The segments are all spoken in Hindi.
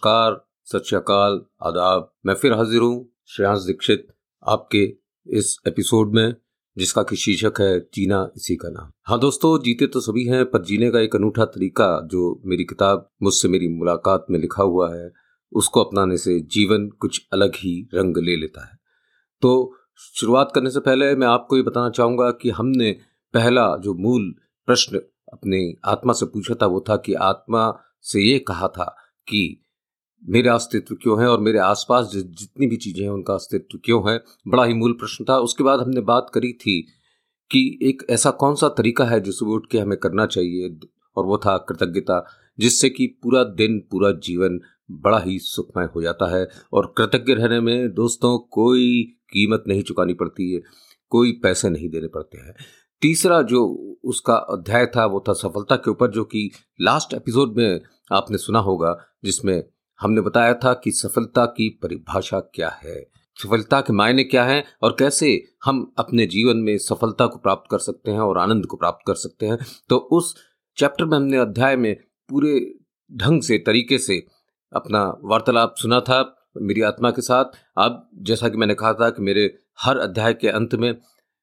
नमस्कार, सत श्रीकाल आदाब। मैं फिर हाजिर हूँ श्रेयांश दीक्षित आपके इस एपिसोड में, जिसका कि शीर्षक है जीना इसी का नाम। हाँ दोस्तों, जीते तो सभी हैं, पर जीने का एक अनूठा तरीका जो मेरी किताब, मुझसे मेरी मुलाकात में लिखा हुआ है, उसको अपनाने से जीवन कुछ अलग ही रंग ले लेता है। तो शुरुआत करने से पहले मैं आपको ये बताना चाहूँगा कि हमने पहला जो मूल प्रश्न अपने आत्मा से पूछा था, वो था कि आत्मा से ये कहा था कि मेरा अस्तित्व क्यों है और मेरे आसपास जितनी भी चीज़ें हैं, उनका अस्तित्व क्यों है? बड़ा ही मूल प्रश्न था। उसके बाद हमने बात करी थी कि एक ऐसा कौन सा तरीका है जो उठ के हमें करना चाहिए और वो था कृतज्ञता, जिससे कि पूरा दिन, पूरा जीवन बड़ा ही सुखमय हो जाता है। और कृतज्ञ रहने में, दोस्तों, कोई कीमत नहीं चुकानी पड़ती है, कोई पैसे नहीं देने पड़ते हैं। तीसरा जो उसका अध्याय था, वो था सफलता के ऊपर, जो कि लास्ट एपिसोड में आपने सुना होगा, जिसमें हमने बताया था कि सफलता की परिभाषा क्या है, सफलता के मायने क्या हैं और कैसे हम अपने जीवन में सफलता को प्राप्त कर सकते हैं और आनंद को प्राप्त कर सकते हैं। तो उस चैप्टर में हमने अध्याय में पूरे ढंग से, तरीके से अपना वार्तालाप सुना था मेरी आत्मा के साथ। अब जैसा कि मैंने कहा था कि मेरे हर अध्याय के अंत में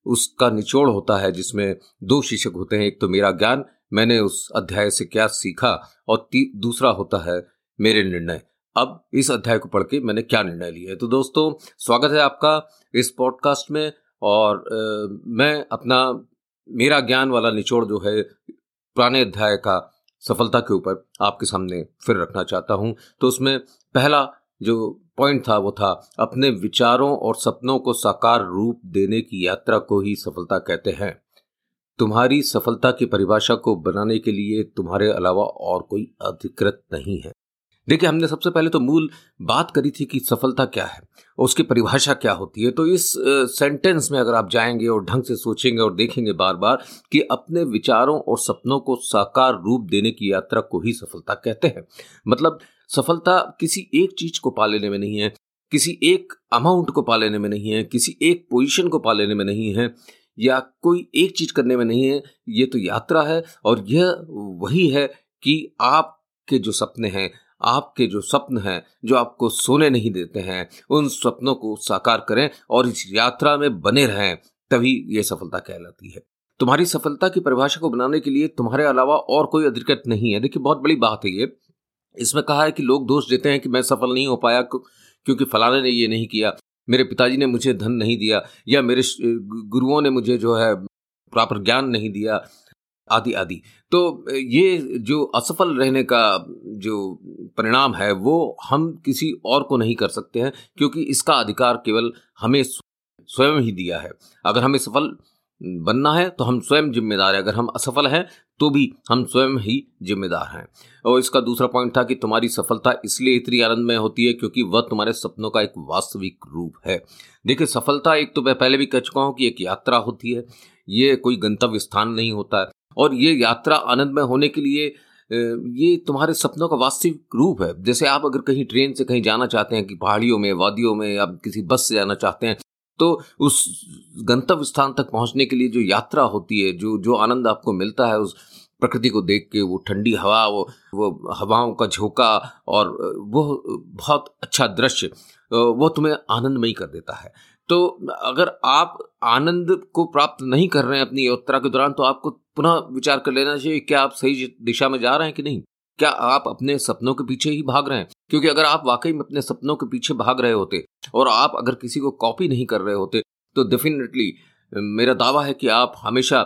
उसका निचोड़ होता है, जिसमें दो शीर्षक होते हैं, एक तो मेरा ज्ञान, मैंने उस अध्याय से क्या सीखा और दूसरा होता है मेरे निर्णय। अब इस अध्याय को पढ़ के मैंने क्या निर्णय लिया है? तो दोस्तों स्वागत है आपका इस पॉडकास्ट में और आ, मैं अपना मेरा ज्ञान वाला निचोड़ जो है पुराने अध्याय का सफलता के ऊपर आपके सामने फिर रखना चाहता हूँ। तो उसमें पहला जो पॉइंट था वो था अपने विचारों और सपनों को साकार रूप देने की यात्रा को ही सफलता कहते हैं। तुम्हारी सफलता की परिभाषा को बनाने के लिए तुम्हारे अलावा और कोई अधिकृत नहीं है। देखिए, हमने सबसे पहले तो मूल बात करी थी कि सफलता क्या है और उसकी परिभाषा क्या होती है। तो इस सेंटेंस में अगर आप जाएँगे और ढंग से सोचेंगे और देखेंगे बार बार कि अपने विचारों और सपनों को साकार रूप देने की यात्रा को ही सफलता कहते हैं। मतलब सफलता किसी एक चीज़ को पा लेने में नहीं है, किसी एक अमाउंट को पा लेने में नहीं है, किसी एक पोजीशन को पा लेने में नहीं है, या कोई एक चीज़ करने में नहीं है, ये तो यात्रा है और यह वही है कि आपके जो सपने हैं आपके जो स्वप्न हैं, जो आपको सोने नहीं देते हैं, उन सपनों को साकार करें और इस यात्रा में बने रहें, तभी ये सफलता कहलाती है। तुम्हारी सफलता की परिभाषा को बनाने के लिए तुम्हारे अलावा और कोई अधिकृत नहीं है। देखिए, बहुत बड़ी बात है ये। इसमें कहा है कि लोग दोष देते हैं कि मैं सफल नहीं हो पाया क्योंकि फलाने ने ये नहीं किया, मेरे पिताजी ने मुझे धन नहीं दिया, या मेरे गुरुओं ने मुझे जो है, प्रॉपर ज्ञान नहीं दिया। आदि आदि। तो ये जो असफल रहने का जो परिणाम है, वो हम किसी और को नहीं कर सकते हैं, क्योंकि इसका अधिकार केवल हमें स्वयं ही दिया है। अगर हमें सफल बनना है तो हम स्वयं जिम्मेदार हैं। अगर हम असफल हैं तो भी हम स्वयं ही जिम्मेदार हैं। और इसका दूसरा पॉइंट था कि तुम्हारी सफलता इसलिए इतनी आनंदमय होती है, क्योंकि वह तुम्हारे सपनों का एक वास्तविक रूप है। देखिए, सफलता एक तो मैं पहले भी कह चुका हूँ कि एक यात्रा होती है। ये कोई गंतव्य स्थान नहीं होता। है और ये यात्रा आनंदमय होने के लिए ये तुम्हारे सपनों का वास्तविक रूप है। जैसे आप अगर कहीं ट्रेन से कहीं जाना चाहते हैं कि पहाड़ियों में, वादियों में आप किसी बस से जाना चाहते हैं तो उस गंतव्य स्थान तक पहुँचने के लिए जो यात्रा होती है, जो जो आनंद आपको मिलता है, उस प्रकृति को देख के, वो ठंडी हवा, वो वो हवाओं का झोंका और वो बहुत अच्छा दृश्य वो तुम्हें आनंदमयी कर देता है। तो अगर आप आनंद को प्राप्त नहीं कर रहे हैं अपनी यात्रा के दौरान तो आपको पुनः विचार कर लेना चाहिए क्या आप सही दिशा में जा रहे हैं कि नहीं? क्या आप अपने सपनों के पीछे ही भाग रहे हैं? क्योंकि अगर आप वाकई में अपने सपनों के पीछे भाग रहे होते और आप अगर किसी को कॉपी नहीं कर रहे होते तो डेफिनेटली मेरा दावा है कि आप हमेशा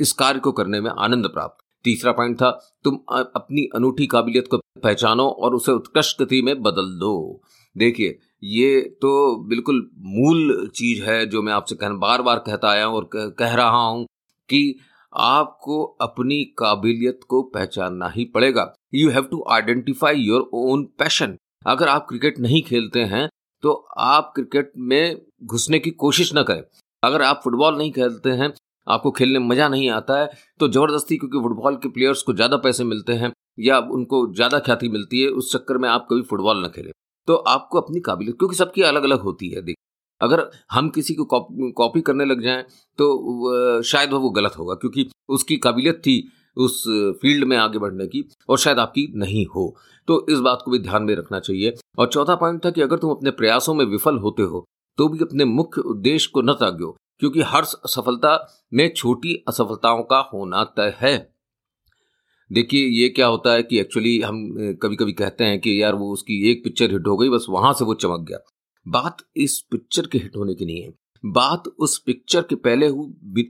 इस कार्य को करने में आनंद प्राप्त। तीसरा पॉइंट था, तुम अपनी अनूठी काबिलियत को पहचानो और उसे उत्कृष्ट गति में बदल दो। देखिए, ये तो बिल्कुल मूल चीज़ है जो मैं आपसे कह बार बार कहता आया हूँ और कह रहा हूँ कि आपको अपनी काबिलियत को पहचानना ही पड़ेगा। You have to identify your own passion अगर आप क्रिकेट नहीं खेलते हैं तो आप क्रिकेट में घुसने की कोशिश ना करें। अगर आप फुटबॉल नहीं खेलते हैं, आपको खेलने में मज़ा नहीं आता है तो ज़बरदस्ती क्योंकि फुटबॉल के प्लेयर्स को ज़्यादा पैसे मिलते हैं या उनको ज़्यादा ख्याति मिलती है, उस चक्कर में आप कभी फुटबॉल ना खेलें। तो आपको अपनी काबिलियत, क्योंकि सबकी अलग अलग होती है देख अगर हम किसी को कॉपी करने लग जाएँ तो शायद वो गलत होगा, क्योंकि उसकी काबिलियत थी उस फ़ील्ड में आगे बढ़ने की, और शायद आपकी नहीं हो। तो इस बात को भी ध्यान में रखना चाहिए। और चौथा पॉइंट था कि अगर तुम अपने प्रयासों में विफल होते हो तो भी अपने मुख्य उद्देश्य को न त्यागो, क्योंकि हर सफलता में छोटी असफलताओं का होना तय है। देखिए, ये क्या होता है कि एक्चुअली हम कभी कभी कहते हैं कि यार वो उसकी एक पिक्चर हिट हो गई, बस वहाँ से वो चमक गया। बात इस पिक्चर के हिट होने की नहीं है। बात उस पिक्चर के पहले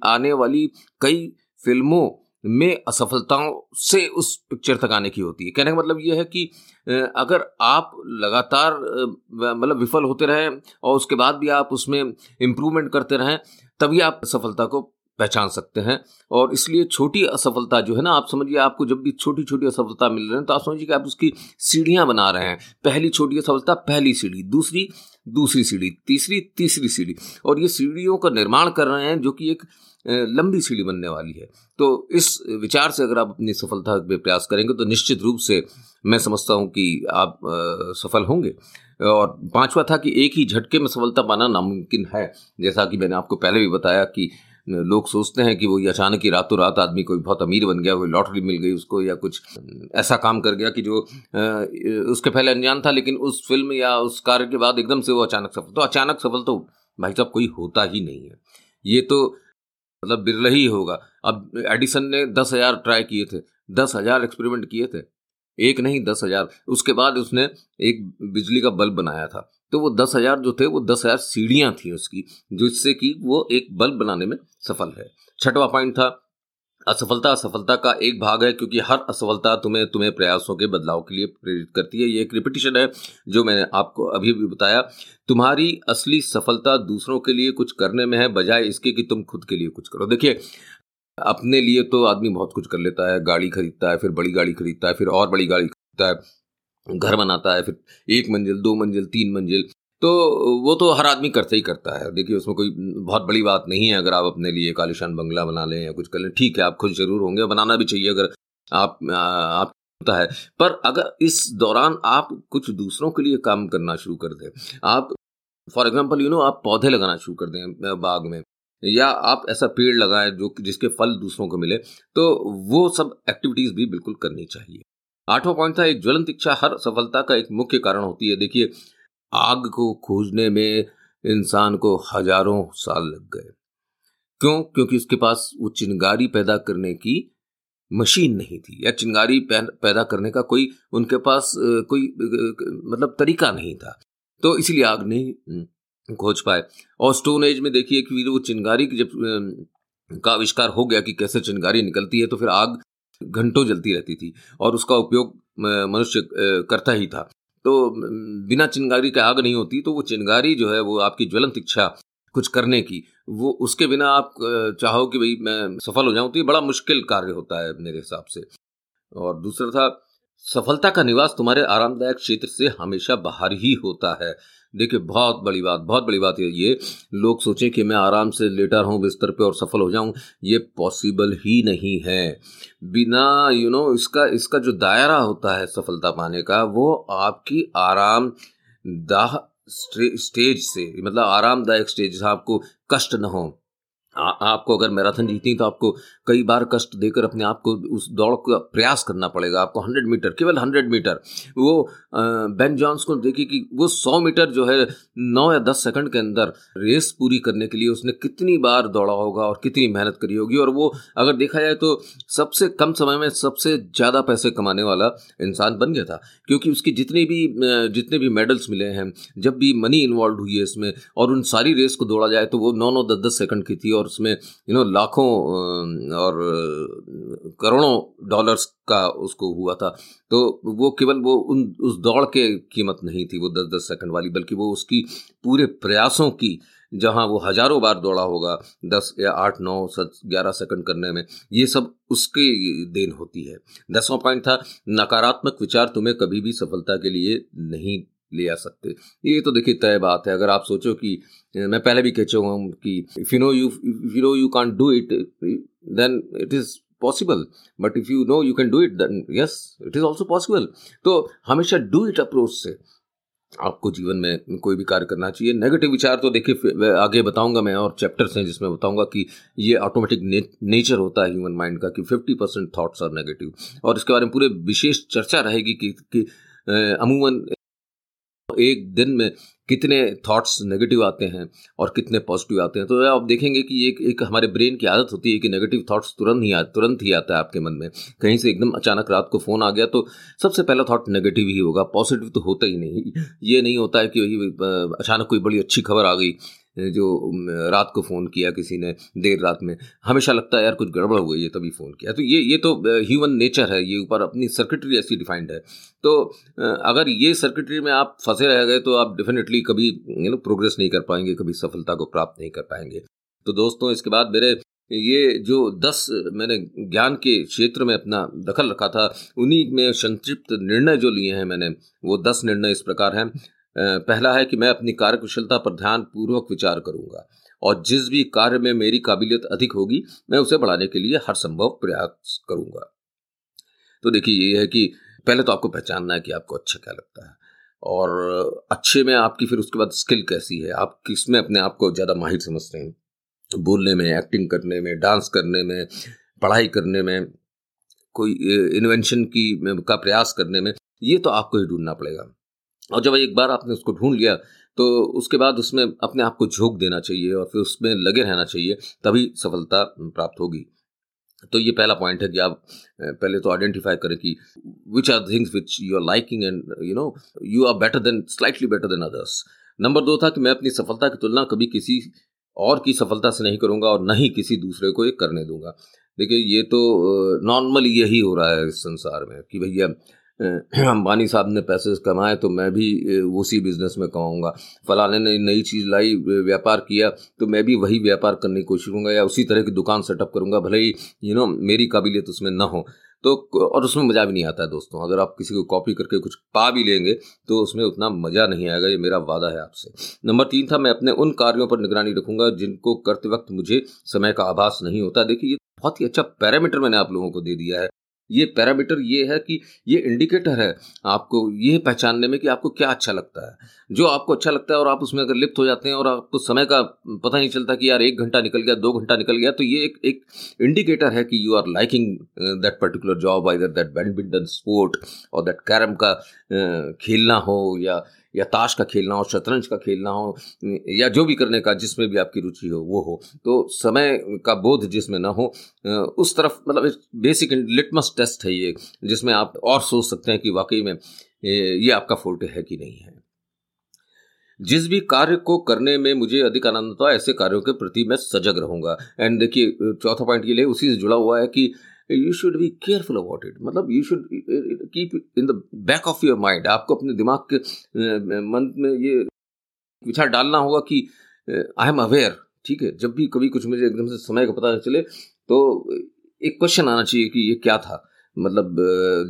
आने वाली कई फ़िल्मों में असफलताओं से उस पिक्चर तक आने की होती है। कहने का मतलब यह है कि अगर आप लगातार मतलब विफल होते रहें और उसके बाद भी आप उसमें इम्प्रूवमेंट करते रहें, तभी आप सफलता को पहचान सकते हैं। और इसलिए छोटी असफलता जो है ना, आप समझिए आपको जब भी छोटी छोटी असफलता मिल रही है तो आप समझिए कि आप उसकी सीढ़ियाँ बना रहे हैं। पहली छोटी असफलता, पहली सीढ़ी। दूसरी दूसरी सीढ़ी। तीसरी तीसरी सीढ़ी। और ये सीढ़ियों का निर्माण कर रहे हैं, जो कि एक लंबी सीढ़ी बनने वाली है। तो इस विचार से अगर आप अपनी सफलता पे प्रयास करेंगे तो निश्चित रूप से मैं समझता हूँ कि आप सफल होंगे। और पांचवा था कि एक ही झटके में सफलता पाना नामुमकिन है। जैसा कि मैंने आपको पहले भी बताया कि लोग सोचते हैं कि वो अचानक ही रातों रात आदमी कोई बहुत अमीर बन गया, कोई लॉटरी मिल गई उसको या कुछ, ऐसा काम कर गया कि जो उसके पहले अनजान था लेकिन उस फ़िल्म या उस कार्य के बाद एकदम से वो अचानक सफल तो अचानक सफल तो भाई साहब कोई होता ही नहीं है। ये तो मतलब बिरला ही होगा। अब एडिसन ने दस हज़ार ट्राई किए थे, दस हज़ार एक्सपेरिमेंट किए थे, एक नहीं दस हज़ार। उसके बाद उसने एक बिजली का बल्ब बनाया था। तो वो दस हज़ार जो थे, वो दस हज़ार सीढ़ियाँ थी उसकी, जिससे कि वो एक बल्ब बनाने में सफल है। छठवा पॉइंट था, असफलता असफलता का एक भाग है, क्योंकि हर असफलता तुम्हें तुम्हें प्रयासों के बदलाव के लिए प्रेरित करती है। ये एक रिपीटिशन है, जो मैंने आपको अभी भी बताया। तुम्हारी असली सफलता दूसरों के लिए कुछ करने में है, बजाय इसके कि तुम खुद के लिए कुछ करो। देखिए, अपने लिए तो आदमी बहुत कुछ कर लेता है, गाड़ी खरीदता है, फिर बड़ी गाड़ी खरीदता है, फिर और बड़ी गाड़ी खरीदता है। घर बनाता है, फिर एक मंजिल, दो मंजिल, तीन मंजिल। तो वो तो हर आदमी करते ही करता है। देखिए, उसमें कोई बहुत बड़ी बात नहीं है, अगर आप अपने लिए कालिशान बंगला बना लें या कुछ कर लें, ठीक है, आप खुद ज़रूर होंगे, बनाना भी चाहिए अगर आप आप होता है। पर अगर इस दौरान आप कुछ दूसरों के लिए काम करना शुरू कर दें, आप फॉर एग्ज़ाम्पल यू नो आप पौधे लगाना शुरू कर दें बाग में, या आप ऐसा पेड़ लगाएँ जो जिसके फल दूसरों को मिले तो वो सब एक्टिविटीज़ भी बिल्कुल करनी चाहिए। आठवां पॉइंट था, एक ज्वलंत इच्छा हर सफलता का एक मुख्य कारण होती है। देखिए, आग को खोजने में इंसान को हज़ारों साल लग गए। क्यों? क्योंकि उसके पास वो चिंगारी पैदा करने की मशीन नहीं थी, या चिंगारी पैदा करने का कोई, उनके पास कोई मतलब तरीका नहीं था। तो इसीलिए आग नहीं खोज पाए। और स्टोन एज में देखिए कि वो चिंगारी की जब का आविष्कार हो गया कि कैसे चिंगारी निकलती है तो फिर आग घंटों जलती रहती थी और उसका उपयोग मनुष्य करता ही था। तो बिना चिंगारी के आग नहीं होती तो वो चिंगारी जो है वो आपकी ज्वलंत इच्छा कुछ करने की, वो उसके बिना आप चाहो कि भाई मैं सफल हो जाऊँ तो ये बड़ा मुश्किल कार्य होता है मेरे हिसाब से। और दूसरा था सफलता का निवास तुम्हारे आरामदायक क्षेत्र से हमेशा बाहर ही होता है। देखिए बहुत बड़ी बात बहुत बड़ी बात है ये। लोग सोचें कि मैं आराम से लेटा रहूँ बिस्तर पे और सफल हो जाऊँ ये पॉसिबल ही नहीं है। बिना यू you नो know, इसका इसका जो दायरा होता है सफलता पाने का वो आपकी आराम दाह स्टेज से मतलब आरामदायक स्टेज आपको कष्ट न हो। आ, आपको अगर मैराथन जीतनी तो आपको कई बार कष्ट देकर अपने आप को उस दौड़ का प्रयास करना पड़ेगा। आपको हंड्रेड मीटर केवल हंड्रेड मीटर। वो बेन जॉन्स को देखिए कि वो सौ मीटर जो है नौ या दस सेकंड के अंदर रेस पूरी करने के लिए उसने कितनी बार दौड़ा होगा और कितनी मेहनत करी होगी। और वो अगर देखा जाए तो सबसे कम समय में सबसे ज़्यादा पैसे कमाने वाला इंसान बन गया था। क्योंकि उसकी जितनी भी जितने भी मेडल्स मिले हैं जब भी मनी इन्वॉल्व हुई है इसमें और उन सारी रेस को दौड़ा जाए तो वो नौ नौ दस दस सेकंड की थी और उसमें यू नो लाखों और करोड़ों डॉलर्स का उसको हुआ था। तो वो केवल वो उन, उस दौड़ के कीमत नहीं थी, वो दस दस सेकंड वाली, बल्कि वो उसकी पूरे प्रयासों की, जहाँ वो हज़ारों बार दौड़ा होगा, दस या आठ, नौ सच ग्यारह सेकंड करने में, ये सब उसकी देन होती है। दसवां पॉइंट था, नकारात्मक विचार तुम्हें कभी भी सफलता के लिए नहीं ले आ सकते। ये तो देखिए तय बात है। अगर आप सोचो कि मैं पहले भी कह चुका हूँ कि if you know you you know you can't do it then it is possible but if you know you can do it then yes it is also possible तो हमेशा डू इट अप्रोच से आपको जीवन में कोई भी कार्य करना चाहिए। नेगेटिव विचार तो देखिए आगे बताऊँगा मैं और चैप्टर्स हैं जिसमें बताऊँगा कि ये ऑटोमेटिक ने, नेचर होता है ह्यूमन माइंड का कि 50 परसेंट थाट्स आर नेगेटिव और इसके बारे में पूरे विशेष चर्चा रहेगी कि, कि अमूमन एक दिन में कितने थॉट्स नेगेटिव आते हैं और कितने पॉजिटिव आते हैं? तो आप देखेंगे कि एक एक हमारे ब्रेन की आदत होती है कि नेगेटिव थॉट्स तुरंत ही तुरंत ही आता है आपके मन में। कहीं से एकदम अचानक रात को फ़ोन आ गया तो सबसे पहला थॉट नेगेटिव ही होगा पॉजिटिव तो होता ही नहीं। ये नहीं होता है कि वही अचानक कोई बड़ी अच्छी खबर आ गई। जो रात को फ़ोन किया किसी ने, देर रात में। हमेशा लगता है, यार, कुछ गड़बड़ हुई है, तभी फ़ोन किया। तो ये ये तो ह्यूमन नेचर है, ये ऊपर अपनी सर्किटरी ऐसी डिफाइंड है। तो अगर ये सर्किटरी में आप फंसे रह गए तो आप डेफिनेटली कभी यू नो प्रोग्रेस नहीं कर पाएँगे, कभी सफलता को प्राप्त नहीं कर पाएँगे। तो दोस्तों, इसके बाद मेरे, ये जो दस, मैंने ज्ञान के क्षेत्र में अपना दखल रखा था, उन्हीं में संक्षिप्त निर्णय जो लिए हैं मैंने, वो दस निर्णय इस प्रकार हैं। पहला है कि मैं अपनी कार्यकुशलता पर ध्यान पूर्वक विचार करूँगा और जिस भी कार्य में मेरी काबिलियत अधिक होगी, मैं उसे बढ़ाने के लिए हर संभव प्रयास करूँगा। तो देखिए, ये है कि पहले तो आपको पहचानना है कि आपको अच्छा क्या लगता है और अच्छे में आपकी फिर उसके बाद स्किल कैसी है, आप किसमें अपने आप को ज़्यादा माहिर समझते हैं? बोलने में, एक्टिंग करने में, डांस करने में, पढ़ाई करने में, कोई इन्वेंशन की का प्रयास करने में, ये तो आपको ही ढूंढना पड़ेगा। और जब एक बार आपने उसको ढूंढ लिया तो उसके बाद उसमें अपने आप को झोंक देना चाहिए और फिर उसमें लगे रहना चाहिए, तभी सफलता प्राप्त होगी। तो ये पहला पॉइंट है कि आप पहले तो आइडेंटिफाई करें कि which are things which you are liking and you know you are better than slightly better than others number दो था कि मैं अपनी सफलता की तुलना कभी किसी और की सफलता से नहीं करूँगा और न ही किसी दूसरे को ये करने दूँगा। देखिए, ये तो नॉर्मली यही हो रहा है इस संसार में कि भैया अंबानी साहब ने पैसे कमाए तो मैं भी उसी बिज़नेस में कमाऊँगा। फलाने ने नई चीज़ लाई व्यापार किया तो मैं भी वही व्यापार करने की कोशिश करूँगा या उसी तरह की दुकान सेटअप करूँगा, भले ही यू नो मेरी काबिलियत उसमें ना हो। तो और उसमें मज़ा भी नहीं आता है दोस्तों। अगर आप किसी को कॉपी करके कुछ पा भी लेंगे तो उसमें उतना मज़ा नहीं आएगा, ये मेरा वादा है आपसे। नंबर तीन था, मैं अपने उन कार्यों पर निगरानी रखूँगा, जिनको करते वक्त मुझे समय का आभास नहीं होता। देखिए, ये बहुत ही अच्छा पैरामीटर मैंने आप लोगों को दे दिया है। ये पैरामीटर ये है कि ये इंडिकेटर है आपको ये पहचानने में कि आपको क्या अच्छा लगता है। जो आपको अच्छा लगता है और आप उसमें अगर लिप्त हो जाते हैं और आपको समय का पता नहीं चलता कि यार एक घंटा निकल गया दो घंटा निकल गया तो ये एक एक इंडिकेटर है कि you are liking that particular job either that badminton sport और दैट कैरम का uh, खेलना हो या या ताश का खेलना हो, शतरंज का खेलना हो, या जो भी करने का जिसमें भी आपकी रुचि हो, वो हो। तो समय का बोध जिसमें ना हो उस तरफ़ मतलब बेसिक लिटमस टेस्ट है ये, जिसमें आप और सोच सकते हैं कि वाकई में ये आपका फोर्टे है कि नहीं है। जिस भी कार्य को करने में मुझे अधिक आनंद होता है, ऐसे कार्यों के प्रति मैं सजग रहूँगा। एंड देखिए, चौथा पॉइंट ये उसी से जुड़ा हुआ है कि you should be careful about it मतलब you should keep in the back of your mind आपको अपने दिमाग के मन में ये विचार डालना होगा कि आई एम अवेयर ठीक है? जब भी कभी कुछ मुझे एकदम से समय का पता चले तो एक क्वेश्चन आना चाहिए कि ये क्या था? मतलब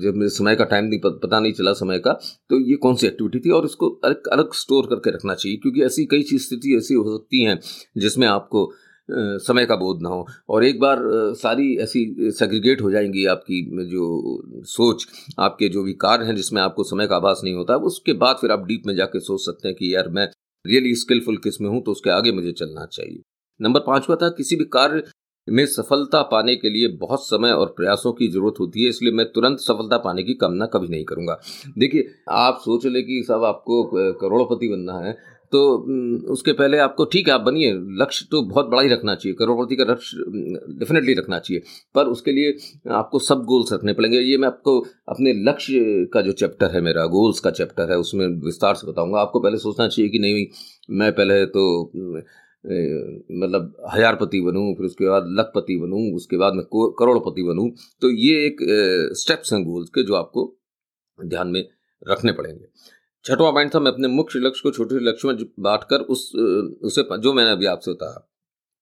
जब मेरे समय का टाइम नहीं, पता नहीं चला समय का तो ये कौन सी एक्टिविटी थी? और इसको अलग अलग स्टोर करके रखना चाहिए, क्योंकि ऐसी कई चीज़ स्थिति ऐसी हो सकती हैं, जिसमें आपको समय का बोध ना हो। और एक बार सारी ऐसी सेग्रीगेट हो जाएँगी आपकी जो सोच, आपके जो भी कार्य हैं जिसमें आपको समय का आभास नहीं होता, उसके बाद फिर आप डीप में जाके सोच सकते हैं कि यार मैं रियली स्किलफुल किसमें हूँ तो उसके आगे मुझे चलना चाहिए। नंबर पांचवा था, किसी भी कार्य में सफलता पाने के लिए बहुत समय और प्रयासों की ज़रूरत होती है, इसलिए मैं तुरंत सफलता पाने की कामना कभी नहीं करूँगा। देखिए, आप सोच ले कि सब आपको करोड़पति बनना है तो उसके पहले आपको ठीक है, आप बनिए। लक्ष्य तो बहुत बड़ा ही रखना चाहिए। करोड़पति का लक्ष्य डेफिनेटली रखना चाहिए। पर उसके लिए आपको सब गोल्स रखने पड़ेंगे। ये मैं आपको अपने लक्ष्य का जो चैप्टर है मेरा गोल्स का चैप्टर है, उसमें विस्तार से बताऊँगा। आपको पहले सोचना चाहिए कि नहीं, मैं पहले तो मतलब हजारपति बनूं, फिर उसके बाद लखपति बनूं, उसके बाद मैं करोड़पति बनूं। तो ये एक स्टेप्स हैं गोल्स के जो आपको ध्यान में रखने पड़ेंगे। छठवां पॉइंट था, मैं अपने मुख्य लक्ष्य को, छोटे लक्ष्य में बांटकर उस, उसे जो मैंने अभी आपसे बताया,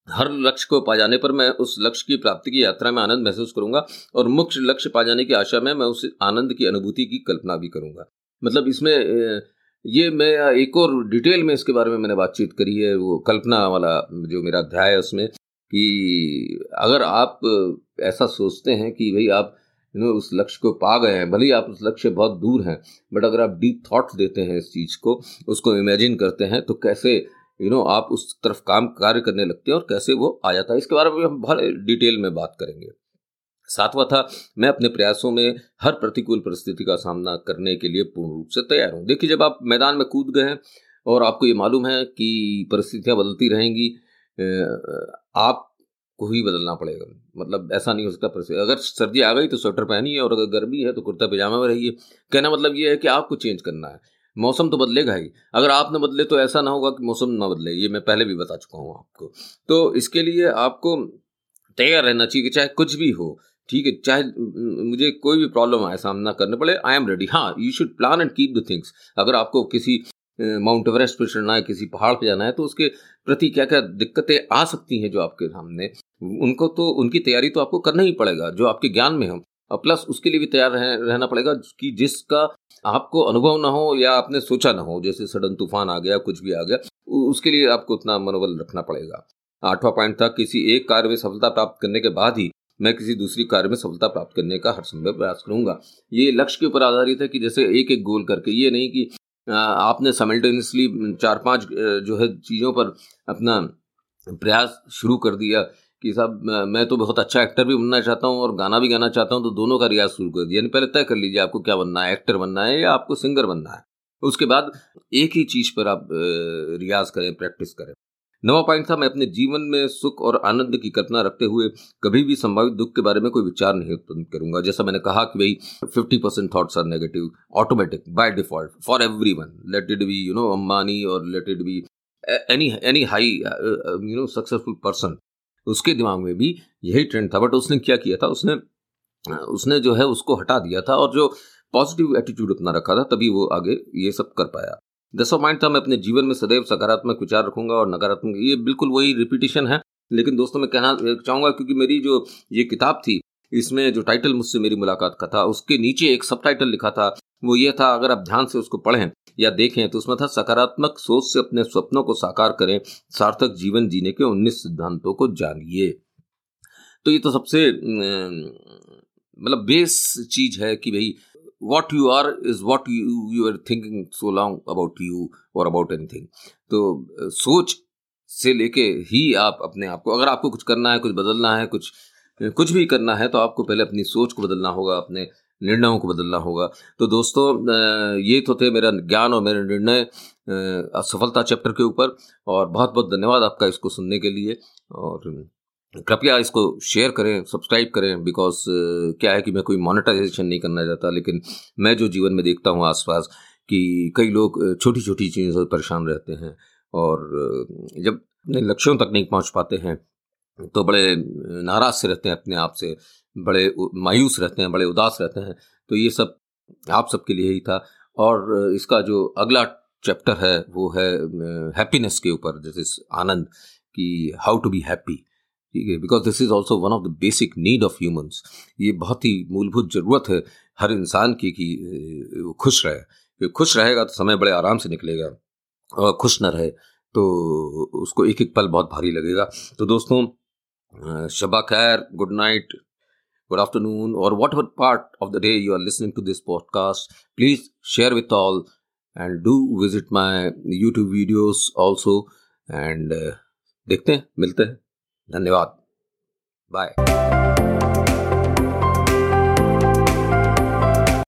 हर लक्ष्य को पा जाने पर मैं उस लक्ष्य की प्राप्ति की यात्रा में आनंद महसूस करूँगा और मुख्य लक्ष्य पा जाने की आशा में मैं उस आनंद की अनुभूति की कल्पना भी करूँगा। मतलब इसमें ये मैं, एक और डिटेल में इसके बारे में मैंने बातचीत करी है, वो कल्पना वाला जो मेरा अध्याय है उसमें कि अगर आप ऐसा सोचते हैं कि भाई आप यू नो उस लक्ष्य को पा गए हैं। भले ही आप उस लक्ष्य बहुत दूर हैं बट अगर आप डीप थॉट्स देते हैं इस चीज़ को, उसको इमेजिन करते हैं तो कैसे यू नो आप उस तरफ़ काम, कार्य करने लगते हैं और कैसे वो आ जाता है। इसके बारे में हम बहुत डिटेल में बात करेंगे। सातवां था, मैं अपने प्रयासों में हर प्रतिकूल परिस्थिति का सामना करने के लिए पूर्ण रूप से तैयार हूँ। देखिए, जब आप मैदान में कूद गए हैं, और आपको ये मालूम है कि परिस्थितियाँ बदलती रहेंगी आप को ही बदलना पड़ेगा। मतलब ऐसा नहीं हो सकता अगर सर्दी आ गई तो स्वेटर पहनिए और अगर गर्मी है तो कुर्ता पैजामा में रहिए। कहना मतलब ये है कि आपको चेंज करना है। मौसम तो बदलेगा ही। अगर आप ना बदले तो ऐसा ना होगा कि मौसम ना बदले, ये मैं पहले भी बता चुका हूँ आपको। तो इसके लिए आपको तैयार रहना चाहिए कि चाहे कुछ भी हो, ठीक है? चाहे मुझे कोई भी प्रॉब्लम आए, सामना करने पड़े आई एम रेडी हाँ you should plan and keep the things अगर आपको किसी माउंट एवरेस्ट पर चढ़ना है किसी पहाड़ पर जाना है तो उसके प्रति क्या क्या दिक्कतें आ सकती हैं जो आपके सामने? उनको तो उनकी तैयारी तो आपको करना ही पड़ेगा जो आपके ज्ञान में हो। और प्लस उसके लिए भी तैयार रह, रहना पड़ेगा कि जिसका आपको अनुभव ना हो या आपने सोचा ना हो जैसे सडन तूफ़ान आ गया कुछ भी आ गया उसके लिए आपको उतना मनोबल रखना पड़ेगा। आठवां पॉइंट था किसी एक कार्य में सफलता प्राप्त करने के बाद ही मैं किसी दूसरी कार्य में सफलता प्राप्त करने का हर संभव प्रयास करूँगा। ये लक्ष्य के ऊपर आधारित है कि जैसे एक एक गोल करके ये नहीं कि आपने साइमल्टेनियसली चार पाँच जो है चीज़ों पर अपना प्रयास शुरू कर दिया कि साहब, मैं तो बहुत अच्छा एक्टर भी बनना चाहता हूँ और गाना भी गाना चाहता हूँ तो दोनों का रियाज शुरू कर दिया। यानी पहले तय कर लीजिए आपको क्या बनना है एक्टर बनना है या आपको सिंगर बनना है। उसके बाद एक ही चीज़ पर आप रियाज करें प्रैक्टिस करें। नवा पॉइंट था, मैं अपने जीवन में सुख और आनंद की कल्पना रखते हुए कभी भी संभावित दुख के बारे में कोई विचार नहीं उत्पन्न करूँगा। जैसा मैंने कहा कि भाई fifty percent thoughts are negative automatic by default for everyone let it be you know Ambani और let it be any any high you know successful person उसके दिमाग में भी यही ट्रेंड था। बट उसने क्या किया था? उसने उसने जो है उसको हटा दिया था और जो पॉजिटिव एटीट्यूड अपना रखा था, तभी वो आगे ये सब कर पाया। दसवा पॉइंट था मैं अपने जीवन में सदैव सकारात्मक विचार रखूँगा और नकारात्मक, ये बिल्कुल वही रिपीटिशन है। लेकिन दोस्तों मैं कहना चाहूँगा क्योंकि मेरी जो ये किताब थी, इसमें जो टाइटल मुझसे मेरी मुलाकात का था, उसके नीचे एक सब टाइटल लिखा था, वो ये था, अगर आप ध्यान से उसको पढ़ें या देखें तो उसमें था, सकारात्मक सोच से अपने स्वप्नों को साकार करें, सार्थक जीवन जीने के उन्नीस सिद्धांतों को जानिए। तो ये तो सबसे मतलब बेस चीज़ है कि भाई what you are is what you you are thinking so long about you और अबाउट एनीथिंग तो सोच से लेके ही आप अपने आप को, अगर आपको कुछ करना है, कुछ बदलना है, कुछ कुछ भी करना है तो आपको पहले अपनी सोच को बदलना होगा, अपने निर्णयों को बदलना होगा। तो दोस्तों ये तो थे मेरा ज्ञान और मेरे निर्णय सफलता चैप्टर के ऊपर। और बहुत बहुत धन्यवाद आपका इसको सुनने के लिए। और कृपया इसको शेयर करें सब्सक्राइब करें बिकॉज़ क्या है कि मैं कोई मोनेटाइजेशन नहीं करना चाहता, लेकिन मैं जो जीवन में देखता हूँ आसपास कि कई लोग छोटी छोटी चीज़ों से परेशान रहते हैं और जब अपने लक्ष्यों तक नहीं पहुँच पाते हैं तो बड़े नाराज़ से रहते हैं अपने आप से, बड़े मायूस रहते हैं, बड़े उदास रहते हैं तो ये सब आप सबके लिए ही था। और इसका जो अगला चैप्टर है, वो है हैप्पीनेस के ऊपर, जैसे आनंद कि हाउ टू बी हैप्पी ठीक है? Because this is also one of the basic need of humans ये बहुत ही मूलभूत ज़रूरत है हर इंसान की कि वो खुश रहे। खुश रहेगा तो समय बड़े आराम से निकलेगा और खुश न रहे तो उसको एक एक पल बहुत भारी लगेगा। तो दोस्तों शबा खैर good night good afternoon, or whatever part of the day you are listening to this podcast, please share with all and do visit my YouTube videos also. And uh, देखते हैं मिलते हैं। धन्यवाद। बाय।